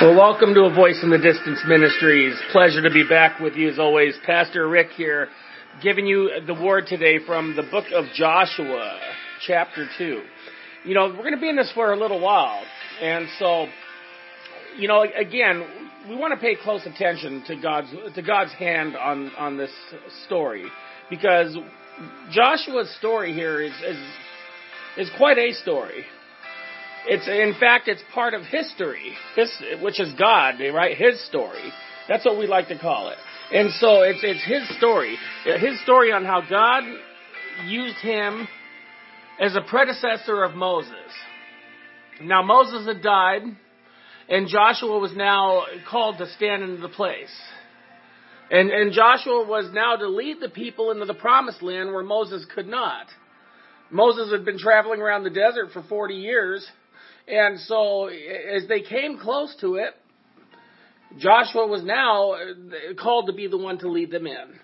Well, welcome to A Voice in the Distance Ministries. Pleasure to be back with you as always. Pastor Rick here, giving you the word today from the book of Joshua, chapter 2. You know, we're going to be in this for a little while. And so, you know, again, we want to pay close attention to God's, to God's hand on, on this story. Because Joshua's story here is, is, is quite a story. It's in fact it's part of history, his, which is God, right? His story. That's what we like to call it. And so it's it's his story, his story on how God used him as a predecessor of Moses. Now Moses had died, and Joshua was now called to stand in the place. And, and Joshua was now to lead the people into the promised land where Moses could not. Moses had been traveling around the desert for 40 years, and so as they came close to it, Joshua was now uh, called to be the one to lead them in.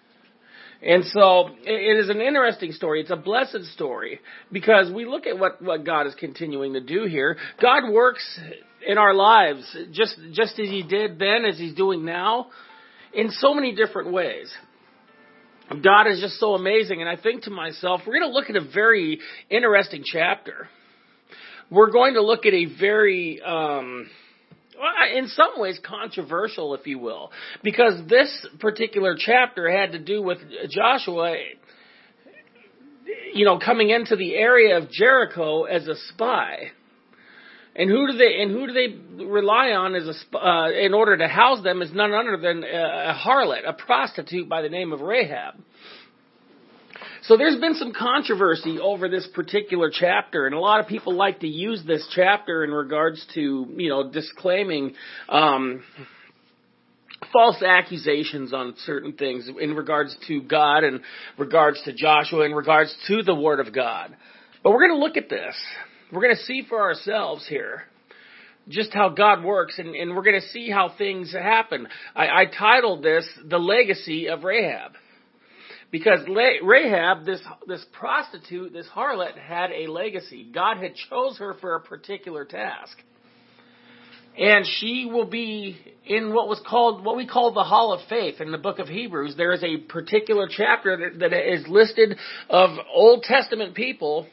And so it is an interesting story. It's a blessed story because we look at what, what God is continuing to do here. God works in our lives just, just as He did then, as He's doing now, in so many different ways. God is just so amazing. And I think to myself, we're going to look at a very interesting chapter we're going to look at a very, um, in some ways controversial, if you will, because this particular chapter had to do with Joshua, you know, coming into the area of Jericho as a spy. And who do they and who do they rely on as a uh, in order to house them is none other than a harlot, a prostitute by the name of Rahab. So there's been some controversy over this particular chapter, and a lot of people like to use this chapter in regards to, you know, disclaiming um, false accusations on certain things in regards to God and regards to Joshua, in regards to the Word of God. But we're going to look at this. We're going to see for ourselves here just how God works, and, and we're going to see how things happen. I, I titled this "The Legacy of Rahab." Because Rahab, this, this prostitute, this harlot, had a legacy. God had chose her for a particular task. And she will be in what was called, what we call the Hall of Faith in the book of Hebrews. There is a particular chapter that, that is listed of Old Testament people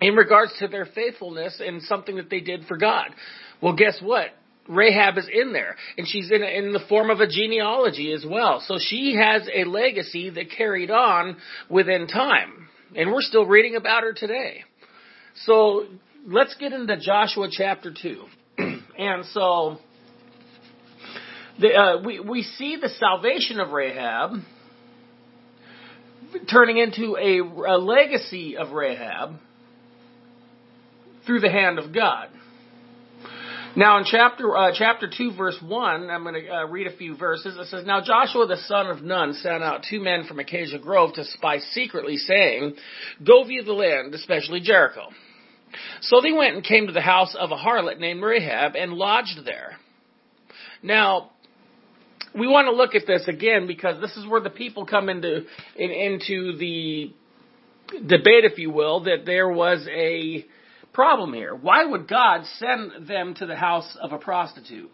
in regards to their faithfulness and something that they did for God. Well, guess what? Rahab is in there, and she's in in the form of a genealogy as well. So she has a legacy that carried on within time, and we're still reading about her today. So let's get into Joshua chapter two, and so the, uh, we we see the salvation of Rahab turning into a, a legacy of Rahab through the hand of God. Now in chapter uh, chapter two, verse one, I'm going to uh, read a few verses. It says, "Now Joshua the son of Nun sent out two men from Acacia Grove to spy secretly, saying, Go view the land, especially Jericho.' So they went and came to the house of a harlot named Rahab and lodged there. Now." We want to look at this again because this is where the people come into in, into the debate, if you will, that there was a problem here. Why would God send them to the house of a prostitute?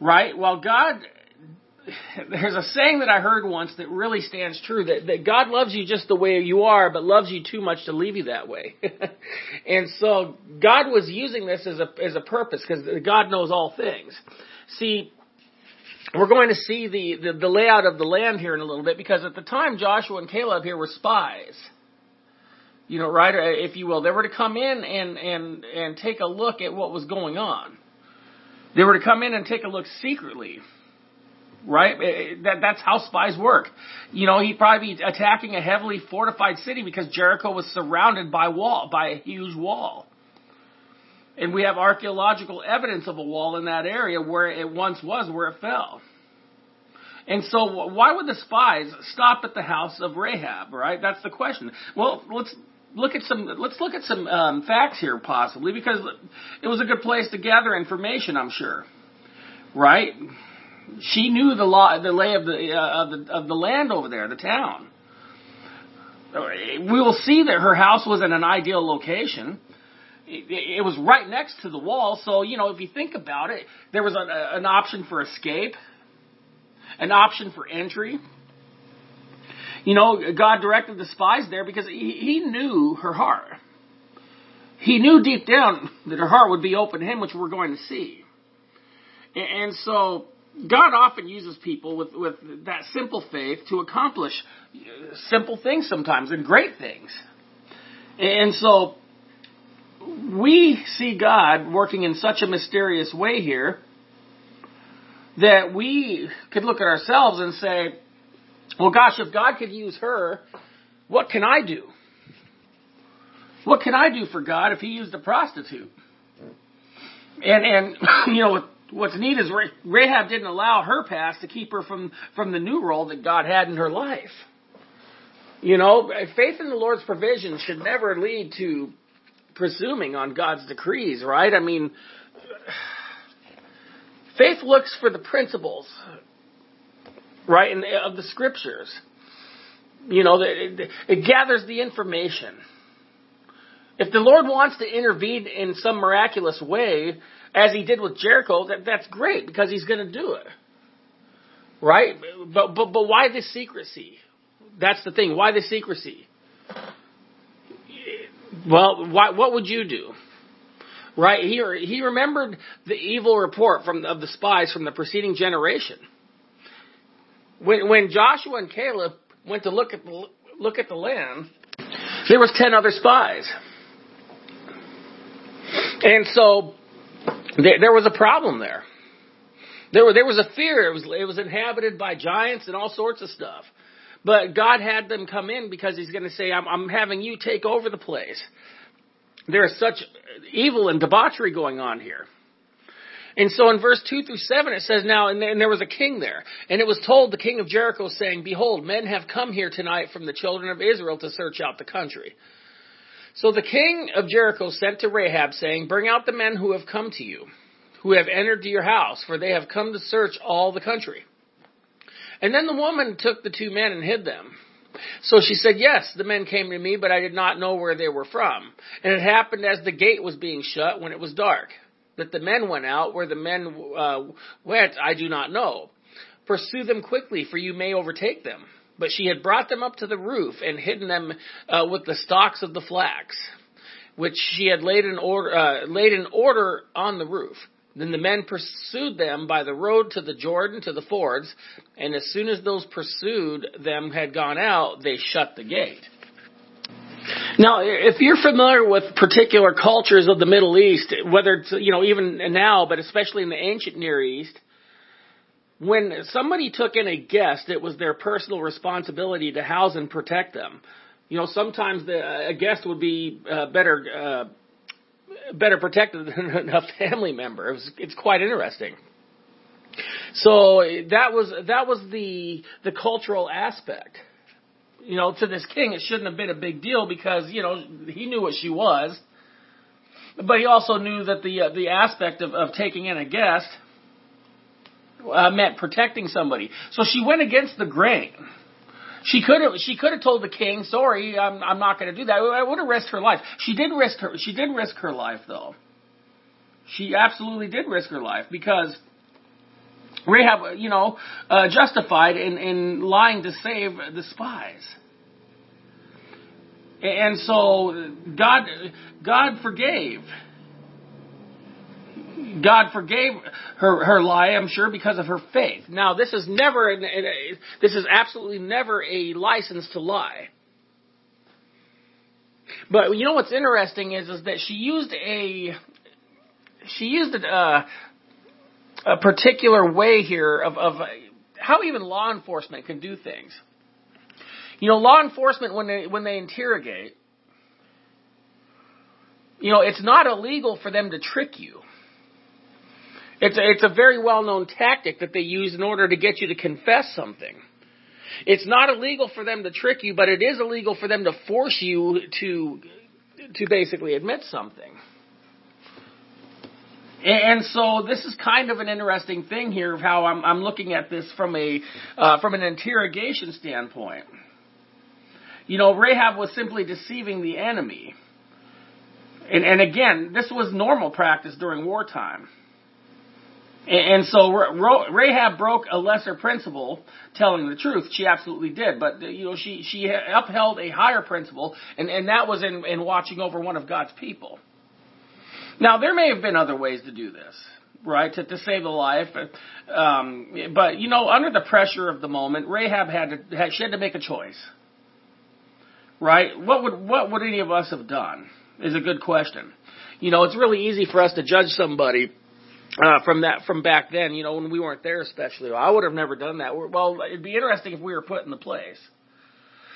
Right? Well, God, there's a saying that I heard once that really stands true that, that God loves you just the way you are, but loves you too much to leave you that way. and so God was using this as a, as a purpose because God knows all things. See, we're going to see the, the, the layout of the land here in a little bit because at the time Joshua and Caleb here were spies you know, right, if you will. They were to come in and, and, and take a look at what was going on. They were to come in and take a look secretly. Right? Eh, eh, that, that's how spies work. You know, he'd probably be attacking a heavily fortified city because Jericho was surrounded by wall, by a huge wall. And we have archaeological evidence of a wall in that area where it once was, where it fell. And so why would the spies stop at the house of Rahab, right? That's the question. Well, let's look at some let's look at some um, facts here possibly because it was a good place to gather information i'm sure right she knew the law the lay of the uh, of the of the land over there the town we will see that her house was in an ideal location it, was right next to the wall. So you know, if you think about it, there was an, an option for escape, an option for entry. You know, God directed the spies there because he, he knew her heart. He knew deep down that her heart would be open to him, which we're going to see. And so God often uses people with, with that simple faith to accomplish uh, simple things sometimes and great things. And so we see God working in such a mysterious way here that we could look at ourselves and say, well, gosh, if God could use her, what can I do? What can I do for God if He used a prostitute? And and you know what's neat is Rahab didn't allow her past to keep her from from the new role that God had in her life. You know, faith in the Lord's provision should never lead to presuming on God's decrees, right? I mean, faith looks for the principles, right, in, of the scriptures. You know, it, it gathers the information. If the Lord wants to intervene in some miraculous way, as he did with Jericho, that, that's great because he's going to do it. Right? But, but, but why the secrecy? That's the thing. Why the secrecy? Well, why, what would you do? Right? He, he remembered the evil report from, of the spies from the preceding generation. When, when Joshua and Caleb went to look at the, look at the land, there was ten other spies. And so there, there was a problem there. There, were, there was a fear. It was, it was inhabited by giants and all sorts of stuff. But God had them come in because He's going to say, I'm, I'm having you take over the place. There is such evil and debauchery going on here. And so in verse 2 through 7 it says, Now, and there was a king there. And it was told the king of Jericho, saying, Behold, men have come here tonight from the children of Israel to search out the country. So the king of Jericho sent to Rahab, saying, Bring out the men who have come to you, who have entered your house, for they have come to search all the country. And then the woman took the two men and hid them. So she said, Yes, the men came to me, but I did not know where they were from. And it happened as the gate was being shut when it was dark, that the men went out. Where the men uh, went, I do not know. Pursue them quickly, for you may overtake them. But she had brought them up to the roof and hidden them uh, with the stalks of the flax, which she had laid in order, uh, laid in order on the roof. Then the men pursued them by the road to the Jordan to the fords, and as soon as those pursued them had gone out, they shut the gate. Now, if you're familiar with particular cultures of the Middle East, whether it's, you know, even now, but especially in the ancient Near East, when somebody took in a guest, it was their personal responsibility to house and protect them. You know, sometimes the, a guest would be uh, better uh, better protected than a family member. It was, it's quite interesting. So that was that was the the cultural aspect. You know, to this king, it shouldn't have been a big deal because you know he knew what she was, but he also knew that the uh, the aspect of, of taking in a guest uh, meant protecting somebody. So she went against the grain. She could have she could have told the king, "Sorry, I'm I'm not going to do that." I would have risked her life. She did risk her she did risk her life though. She absolutely did risk her life because Rahab, you know, uh, justified in in lying to save the spies. And so God God forgave God forgave her her lie, I'm sure, because of her faith. Now, this is never this is absolutely never a license to lie. But you know what's interesting is is that she used a she used a, uh, a particular way here of, of uh, how even law enforcement can do things. You know, law enforcement when they when they interrogate, you know, it's not illegal for them to trick you. It's a, it's a very well known tactic that they use in order to get you to confess something. It's not illegal for them to trick you, but it is illegal for them to force you to to basically admit something. And so this is kind of an interesting thing here of how I'm, I'm looking at this from a uh, from an interrogation standpoint. You know, Rahab was simply deceiving the enemy. And, and again, this was normal practice during wartime. And, and so Rahab broke a lesser principle, telling the truth. She absolutely did, but you know she she upheld a higher principle, and and that was in in watching over one of God's people. Now there may have been other ways to do this, right? To to save a life, um, but you know under the pressure of the moment, Rahab had to had, she had to make a choice, right? What would what would any of us have done? Is a good question. You know, it's really easy for us to judge somebody uh, from that from back then. You know, when we weren't there, especially. I would have never done that. Well, it'd be interesting if we were put in the place.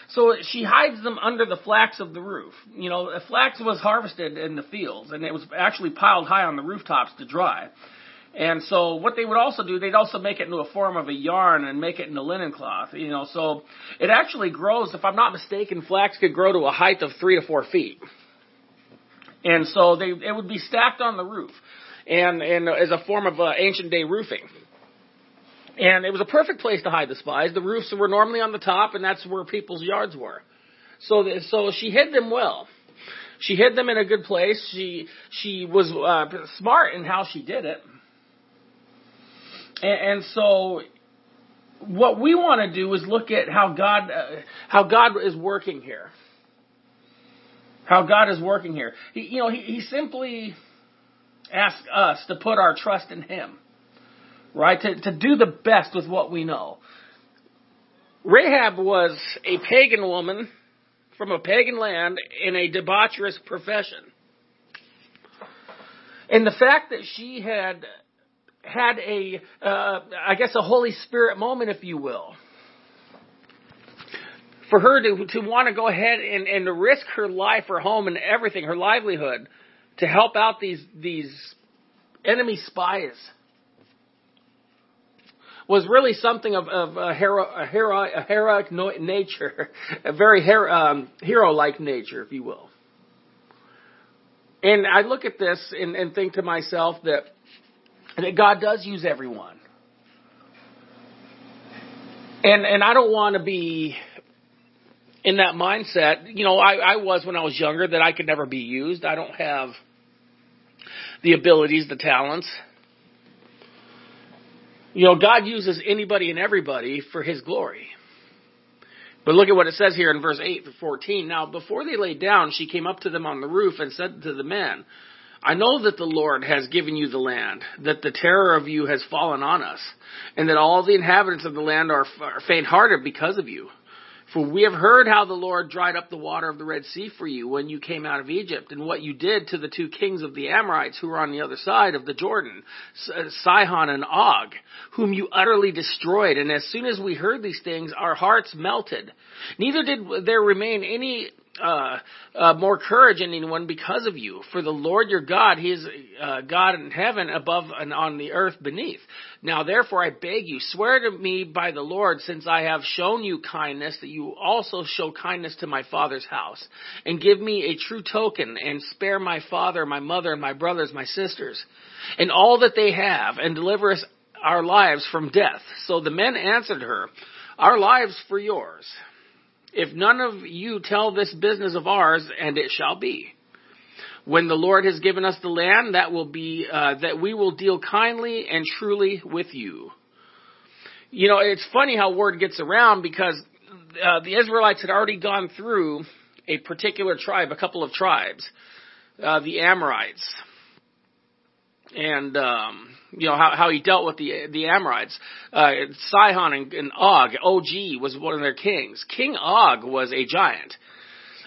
So she hides them under the flax of the roof. You know, flax was harvested in the fields, and it was actually piled high on the rooftops to dry. And so what they would also do, they'd also make it into a form of a yarn and make it into linen cloth. You know, so it actually grows. If I'm not mistaken, flax could grow to a height of three to four feet. And so they it would be stacked on the roof and, and as a form of uh, ancient day roofing. And it was a perfect place to hide the spies. The roofs were normally on the top, and that's where people's yards were. So, the, so she hid them well. She hid them in a good place. She she was uh, smart in how she did it. And, and so, what we want to do is look at how God uh, how God is working here. How God is working here. He, you know, he, he simply ask us to put our trust in Him, right? To, to do the best with what we know. Rahab was a pagan woman from a pagan land in a debaucherous profession. And the fact that she had had a, uh, I guess, a Holy Spirit moment, if you will, for her to to want to go ahead and and to risk her life, her home, and everything, her livelihood, to help out these these enemy spies was really something of, of a, hero, a, hero, a heroic nature, a very hero, um, hero-like nature, if you will. And I look at this and, and think to myself that that God does use everyone. And and I don't want to be in that mindset. You know, I, I was when I was younger that I could never be used. I don't have the abilities, the talents. You know, God uses anybody and everybody for His glory. But look at what it says here in verse 8 to 14. Now, before they lay down, she came up to them on the roof and said to the men, I know that the Lord has given you the land, that the terror of you has fallen on us, and that all the inhabitants of the land are, faint hearted because of you. For we have heard how the Lord dried up the water of the Red Sea for you when you came out of Egypt, and what you did to the two kings of the Amorites who were on the other side of the Jordan, uh, Sihon and Og, whom you utterly destroyed. And as soon as we heard these things, our hearts melted. Neither did there remain any uh, uh, more courage in anyone because of you. For the Lord your God, He is uh, God in heaven above and on the earth beneath. Now therefore I beg you, swear to me by the Lord, since I have shown you kindness, that you also show kindness to my father's house, and give me a true token, and spare my father, my mother, and my brothers, my sisters, and all that they have, and deliver us our lives from death. So the men answered her, Our lives for yours. If none of you tell this business of ours, and it shall be. When the Lord has given us the land, that will be uh, that we will deal kindly and truly with you. You know, it's funny how word gets around because uh, the Israelites had already gone through a particular tribe, a couple of tribes, uh, the Amorites, and um, you know how, how he dealt with the the Amorites. Uh, Sihon and, and Og, Og was one of their kings. King Og was a giant.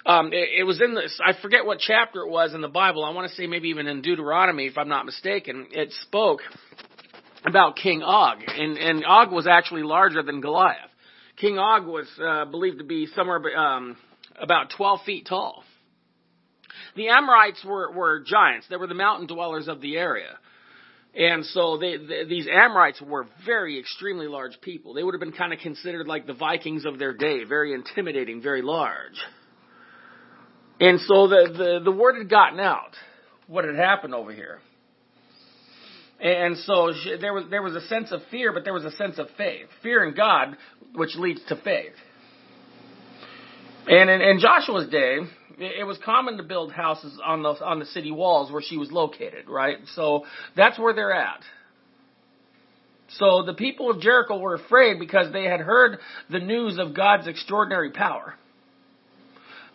Um, it, it was in this. I forget what chapter it was in the Bible. I want to say maybe even in Deuteronomy, if I'm not mistaken. It spoke about King Og, and and Og was actually larger than Goliath. King Og was uh, believed to be somewhere um, about 12 feet tall. The Amorites were, were giants. They were the mountain dwellers of the area. And so they, they, these Amorites were very extremely large people. They would have been kind of considered like the Vikings of their day, very intimidating, very large. And so the, the, the word had gotten out what had happened over here. And so she, there was there was a sense of fear, but there was a sense of faith. Fear in God, which leads to faith. And in, in Joshua's day, it was common to build houses on the on the city walls where she was located, right? So that's where they're at. So the people of Jericho were afraid because they had heard the news of God's extraordinary power.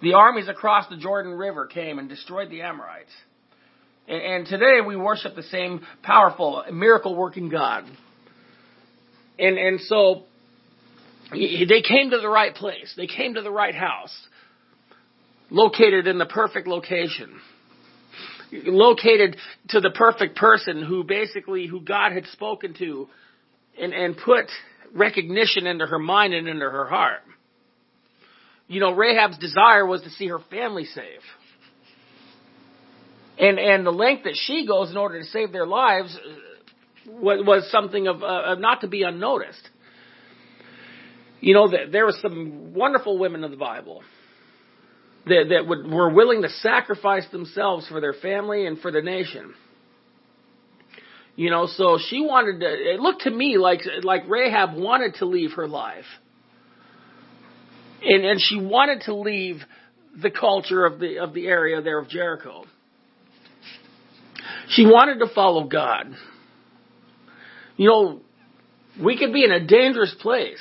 The armies across the Jordan River came and destroyed the Amorites. And, today we worship the same powerful, miracle working God. And, and so they came to the right place. They came to the right house. Located in the perfect location. Located to the perfect person who basically, who God had spoken to and, and put recognition into her mind and into her heart. You know, Rahab's desire was to see her family saved. And, and the length that she goes in order to save their lives was, was something of, uh, not to be unnoticed. You know, there were some wonderful women in the Bible that, that would, were willing to sacrifice themselves for their family and for the nation. You know, so she wanted to, it looked to me like, like Rahab wanted to leave her life. And, and she wanted to leave the culture of the, of the area there of Jericho. She wanted to follow God. You know, we could be in a dangerous place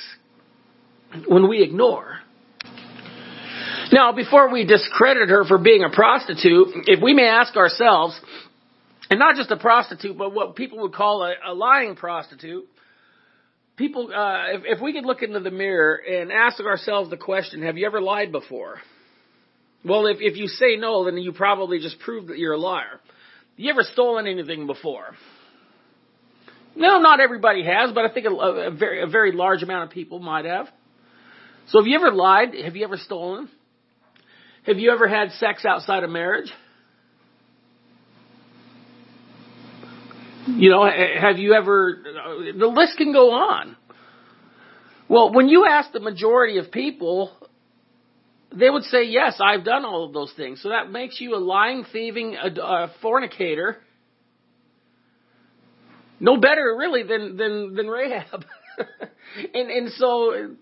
when we ignore. Now, before we discredit her for being a prostitute, if we may ask ourselves, and not just a prostitute, but what people would call a, a lying prostitute. People, uh, if, if we could look into the mirror and ask ourselves the question, have you ever lied before? Well, if, if you say no, then you probably just proved that you're a liar. You ever stolen anything before? No, not everybody has, but I think a, a, very, a very large amount of people might have. So have you ever lied? Have you ever stolen? Have you ever had sex outside of marriage? You know, have you ever, uh, the list can go on. Well, when you ask the majority of people, they would say, yes, I've done all of those things. So that makes you a lying, thieving, a, a fornicator. No better really than, than, than Rahab. and, and so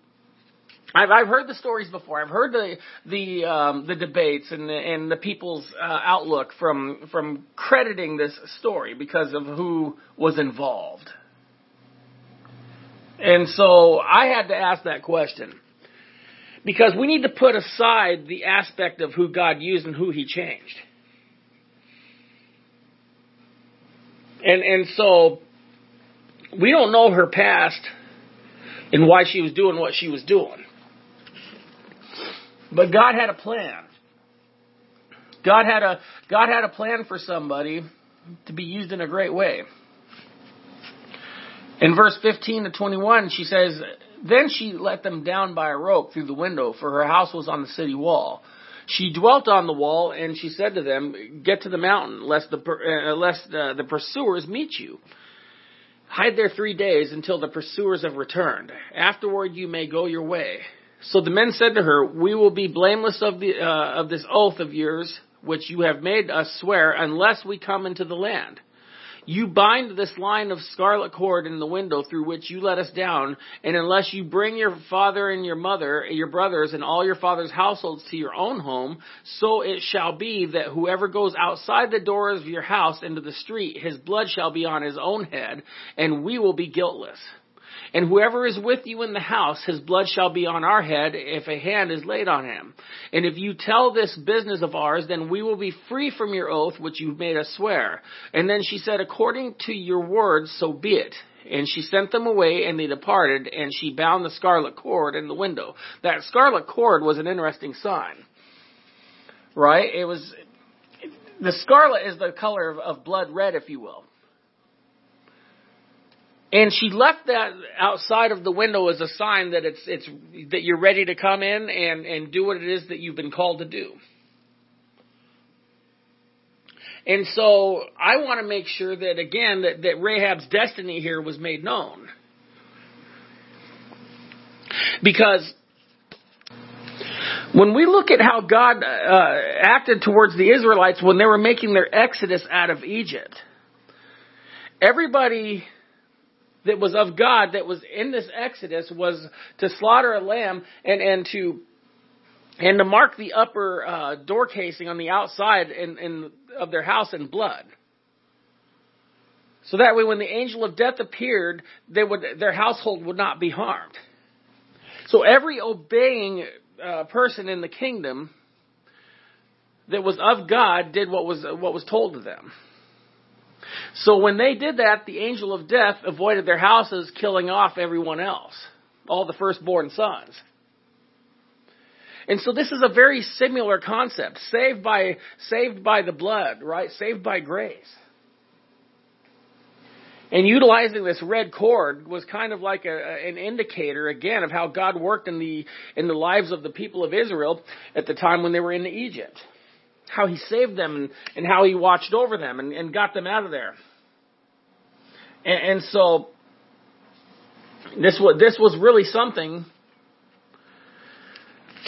I've I've heard the stories before. I've heard the the um, the debates and the, and the people's uh, outlook from from crediting this story because of who was involved. And so I had to ask that question because we need to put aside the aspect of who God used and who He changed. And and so we don't know her past and why she was doing what she was doing. But God had a plan. God had a God had a plan for somebody to be used in a great way. In verse 15 to 21, she says, Then she let them down by a rope through the window, for her house was on the city wall. She dwelt on the wall, and she said to them, Get to the mountain, lest the, uh, lest, uh, the pursuers meet you. Hide there three days until the pursuers have returned. Afterward you may go your way. So the men said to her, We will be blameless of, the, uh, of this oath of yours, which you have made us swear, unless we come into the land. You bind this line of scarlet cord in the window through which you let us down, and unless you bring your father and your mother, your brothers, and all your father's households to your own home, so it shall be that whoever goes outside the doors of your house into the street, his blood shall be on his own head, and we will be guiltless. And whoever is with you in the house, his blood shall be on our head if a hand is laid on him. And if you tell this business of ours, then we will be free from your oath which you've made us swear. And then she said, according to your words, so be it. And she sent them away and they departed and she bound the scarlet cord in the window. That scarlet cord was an interesting sign. Right? It was, the scarlet is the color of, of blood red, if you will. And she left that outside of the window as a sign that it's it's that you're ready to come in and and do what it is that you've been called to do. And so I want to make sure that again that, that Rahab's destiny here was made known. Because when we look at how God uh, acted towards the Israelites when they were making their exodus out of Egypt, everybody that was of God that was in this Exodus was to slaughter a lamb and, and to and to mark the upper uh, door casing on the outside in, in, of their house in blood. So that way, when the angel of death appeared, they would, their household would not be harmed. So every obeying uh, person in the kingdom that was of God did what was what was told to them. So when they did that, the angel of death avoided their houses, killing off everyone else, all the firstborn sons. And so this is a very similar concept. Saved by, saved by the blood, right? Saved by grace. And utilizing this red cord was kind of like a, an indicator again of how God worked in the, in the lives of the people of Israel at the time when they were in Egypt. How he saved them and, and how he watched over them and, and got them out of there. And, and so, this was, this was really something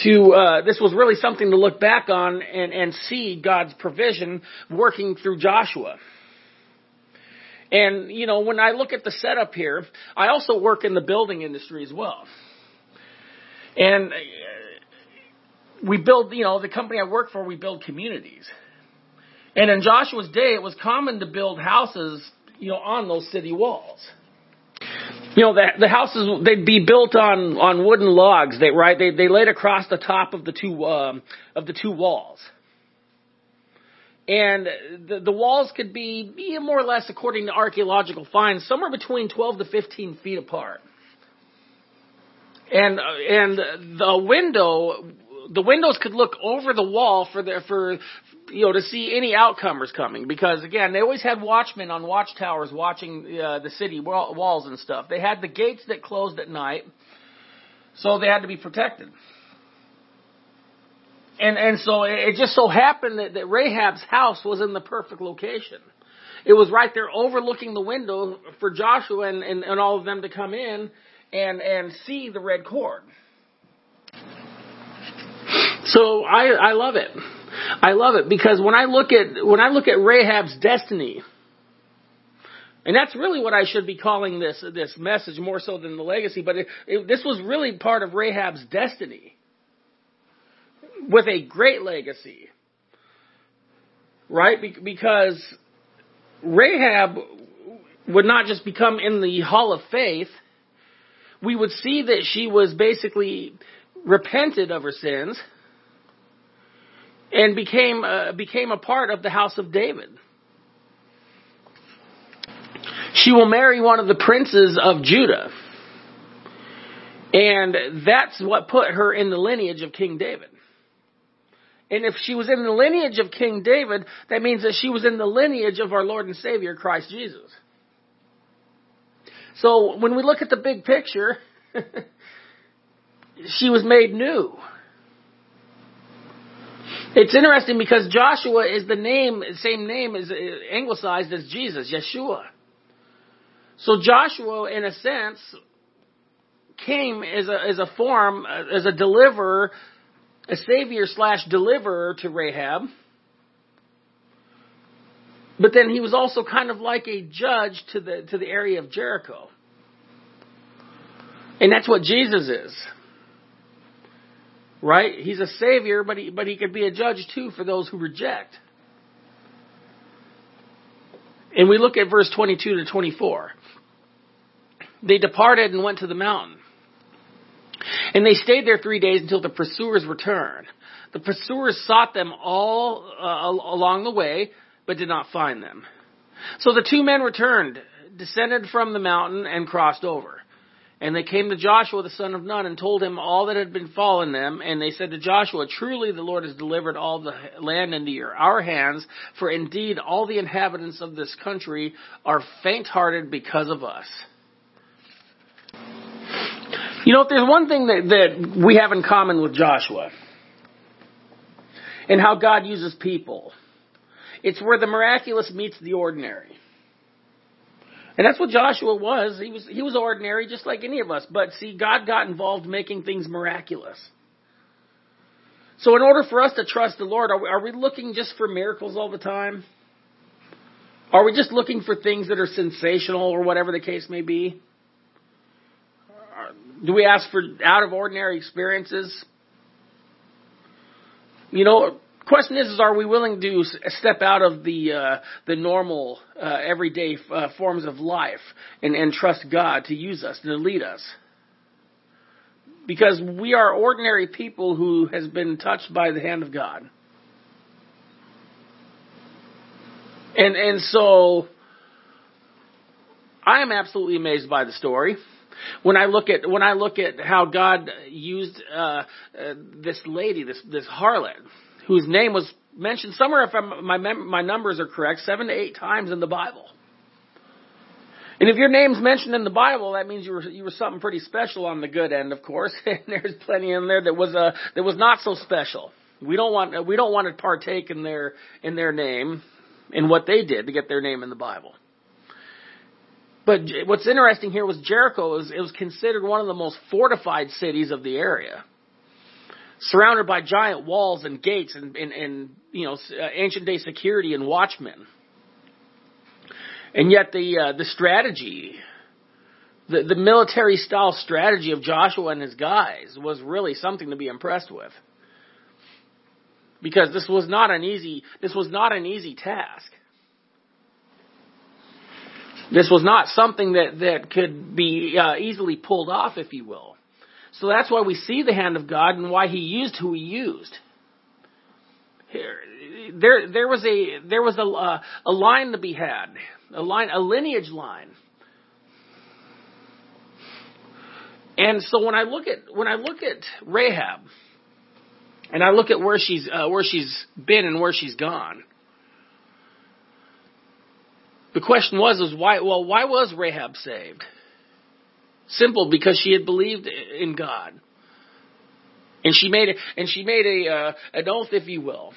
to uh, this was really something to look back on and, and see God's provision working through Joshua. And you know, when I look at the setup here, I also work in the building industry as well. And we build, you know, the company I work for, we build communities. And in Joshua's day, it was common to build houses, you know, on those city walls you know, the, the houses, they'd be built on, on wooden logs, they, right? They, they laid across the top of the two, um, of the two walls. And the, the walls could be, be more or less, according to archaeological finds, somewhere between 12 to 15 feet apart. And, uh, and the window, the windows could look over the wall for the, for, you know, to see any outcomers coming because again, they always had watchmen on watchtowers watching uh, the city walls and stuff. They had the gates that closed at night, so they had to be protected. And and so it just so happened that, that Rahab's house was in the perfect location. It was right there overlooking the window for Joshua and, and, and all of them to come in and and see the red cord. So I I love it. I love it because when I look at when I look at Rahab's destiny, and that's really what I should be calling this this message more so than the legacy. But it, it, this was really part of Rahab's destiny, with a great legacy, right? Be- because Rahab would not just become in the Hall of Faith. We would see that she was basically repented of her sins and became uh, became a part of the house of David. She will marry one of the princes of Judah. And that's what put her in the lineage of King David. And if she was in the lineage of King David, that means that she was in the lineage of our Lord and Savior, Christ Jesus. So when we look at the big picture, she was made new. It's interesting because Joshua is the name, same name as uh, anglicized as Jesus, Yeshua. So Joshua, in a sense, came as a, as a form, uh, as a deliverer, a savior slash deliverer to Rahab. But then he was also kind of like a judge to the, to the area of Jericho. And that's what Jesus is. Right? He's a savior, but he, but he could be a judge too for those who reject. And we look at verse 22 to 24. They departed and went to the mountain. And they stayed there three days until the pursuers returned. The pursuers sought them all uh, along the way, but did not find them. So the two men returned, descended from the mountain, and crossed over. And they came to Joshua the son of Nun and told him all that had befallen them. And they said to Joshua, Truly the Lord has delivered all the land into your, our hands, for indeed all the inhabitants of this country are faint-hearted because of us. You know, if there's one thing that, that we have in common with Joshua, and how God uses people, it's where the miraculous meets the ordinary. And that's what Joshua was. He was he was ordinary just like any of us, but see God got involved making things miraculous. So in order for us to trust the Lord, are we, are we looking just for miracles all the time? Are we just looking for things that are sensational or whatever the case may be? Do we ask for out of ordinary experiences? You know, question is, is are we willing to step out of the uh, the normal uh, everyday uh, forms of life and, and trust God to use us to lead us? Because we are ordinary people who has been touched by the hand of God. And and so I am absolutely amazed by the story. When I look at when I look at how God used uh, uh, this lady, this this harlot, whose name was mentioned somewhere, if I'm, my mem- my numbers are correct, seven to eight times in the Bible. And if your name's mentioned in the Bible, that means you were you were something pretty special on the good end, of course. And there's plenty in there that was uh, that was not so special. We don't want we don't want to partake in their in their name in what they did to get their name in the Bible. But what's interesting here was Jericho was, it was considered one of the most fortified cities of the area. Surrounded by giant walls and gates and, and, and you know, uh, ancient day security and watchmen. And yet the, uh, the strategy, the, the military style strategy of Joshua and his guys was really something to be impressed with. Because this was not an easy, this was not an easy task. This was not something that, that could be uh, easily pulled off, if you will. So that's why we see the hand of God and why He used who He used. Here, there, there was a there was a a line to be had, a line, a lineage line. And so when I look at when I look at Rahab, and I look at where she's uh, where she's been and where she's gone, the question was, is why, well, why was Rahab saved? Simple, because she had believed in God. And she made, and she made a, uh, an oath, if you will.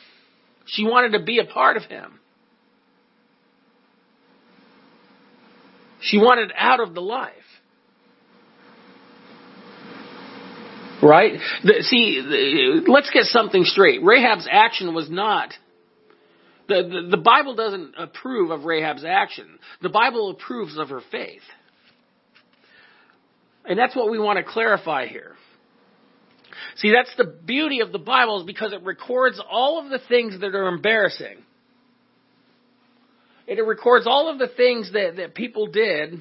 She wanted to be a part of Him. She wanted out of the life. Right? The, see, the, let's get something straight. Rahab's action was not the, the, the Bible doesn't approve of Rahab's action. The Bible approves of her faith. And that's what we want to clarify here. See, that's the beauty of the Bible is because it records all of the things that are embarrassing. And It records all of the things that, that people did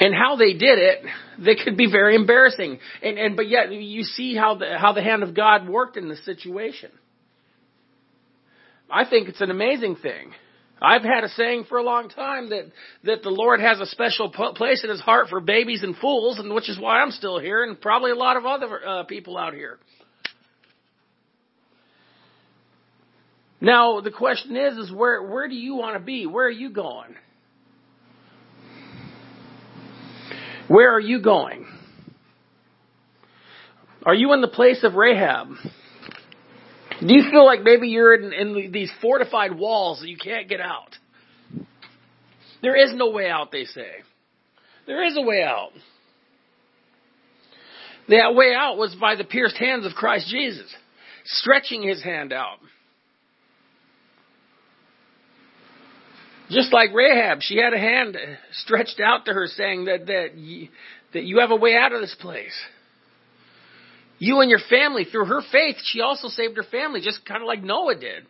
and how they did it that could be very embarrassing. And, and but yet you see how the how the hand of God worked in this situation. I think it's an amazing thing. I've had a saying for a long time that that the Lord has a special place in His heart for babies and fools, and which is why I'm still here, and probably a lot of other uh, people out here. Now the question is, is where where do you want to be? Where are you going? Where are you going? Are you in the place of Rahab? Do you feel like maybe you're in, in these fortified walls that you can't get out? There is no way out, they say. There is a way out. That way out was by the pierced hands of Christ Jesus, stretching his hand out. Just like Rahab, she had a hand stretched out to her saying that, that, that you have a way out of this place. You and your family, through her faith, she also saved her family, just kind of like Noah did.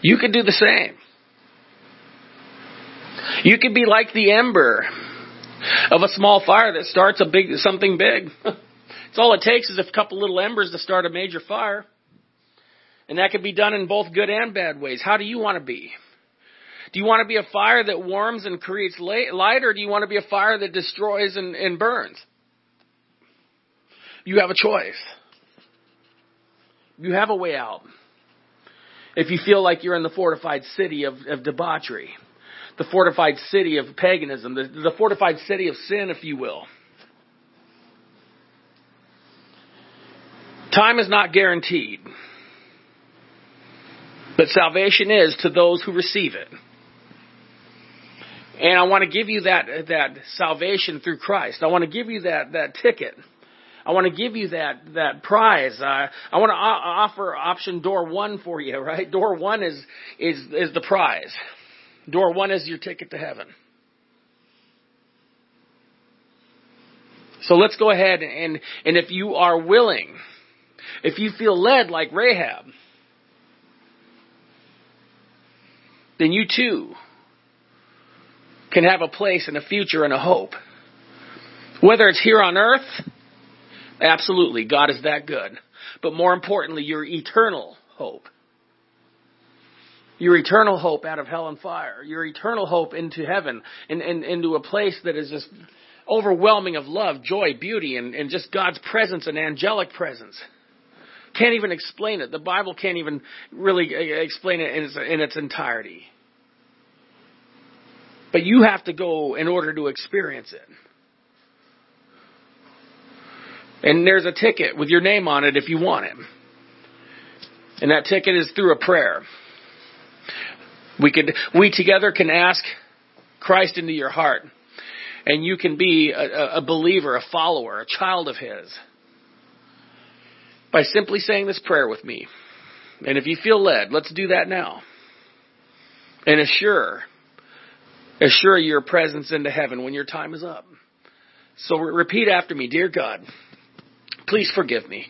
You could do the same. You could be like the ember of a small fire that starts a big something big. it's all it takes is a couple little embers to start a major fire. And that could be done in both good and bad ways. How do you want to be? Do you want to be a fire that warms and creates light, or do you want to be a fire that destroys and, and burns? You have a choice. You have a way out. If you feel like you're in the fortified city of, of debauchery, the fortified city of paganism, the, the fortified city of sin, if you will. Time is not guaranteed. But salvation is to those who receive it. And I want to give you that, that salvation through Christ. I want to give you that, that ticket. I want to give you that, that prize. Uh, I want to o- offer option door one for you, right? Door one is, is, is the prize. Door one is your ticket to heaven. So let's go ahead and, and if you are willing, if you feel led like Rahab, then you too can have a place and a future and a hope. Whether it's here on earth, absolutely, God is that good. But more importantly, your eternal hope. Your eternal hope out of hell and fire. Your eternal hope into heaven and, and into a place that is just overwhelming of love, joy, beauty, and, and just God's presence and angelic presence. Can't even explain it. The Bible can't even really uh, explain it in its, in its entirety. But you have to go in order to experience it. And there's a ticket with your name on it if you want it. And that ticket is through a prayer. We could, we together can ask Christ into your heart. And you can be a, a believer, a follower, a child of His. By simply saying this prayer with me. And if you feel led, let's do that now. And assure, assure your presence into heaven when your time is up. So repeat after me, dear God, please forgive me.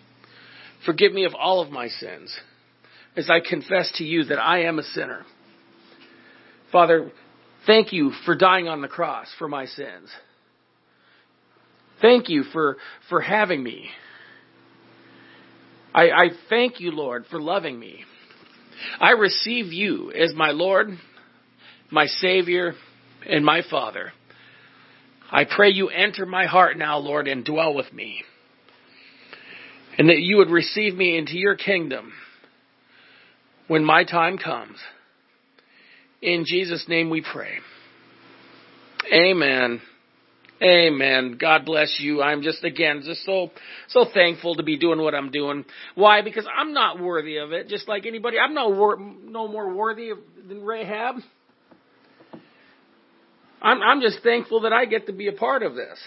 Forgive me of all of my sins as I confess to you that I am a sinner. Father, thank you for dying on the cross for my sins. Thank you for, for having me. I, I thank you, Lord, for loving me. I receive you as my Lord, my Savior, and my Father. I pray you enter my heart now, Lord, and dwell with me. And that you would receive me into your kingdom when my time comes. In Jesus' name we pray. Amen. Amen. God bless you. I'm just again just so so thankful to be doing what I'm doing. Why? Because I'm not worthy of it. Just like anybody, I'm no wor- no more worthy of, than Rahab. I'm I'm just thankful that I get to be a part of this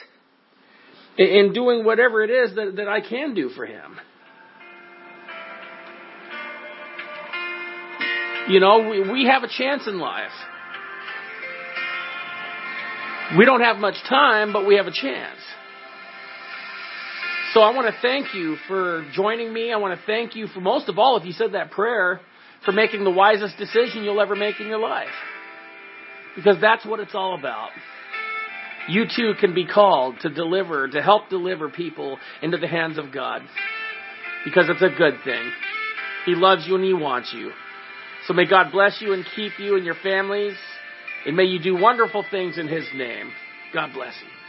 in, in doing whatever it is that that I can do for Him. You know, we, we have a chance in life. We don't have much time, but we have a chance. So I want to thank you for joining me. I want to thank you for most of all, if you said that prayer, for making the wisest decision you'll ever make in your life. Because that's what it's all about. You too can be called to deliver, to help deliver people into the hands of God. Because it's a good thing. He loves you and He wants you. So may God bless you and keep you and your families. And may you do wonderful things in His name. God bless you.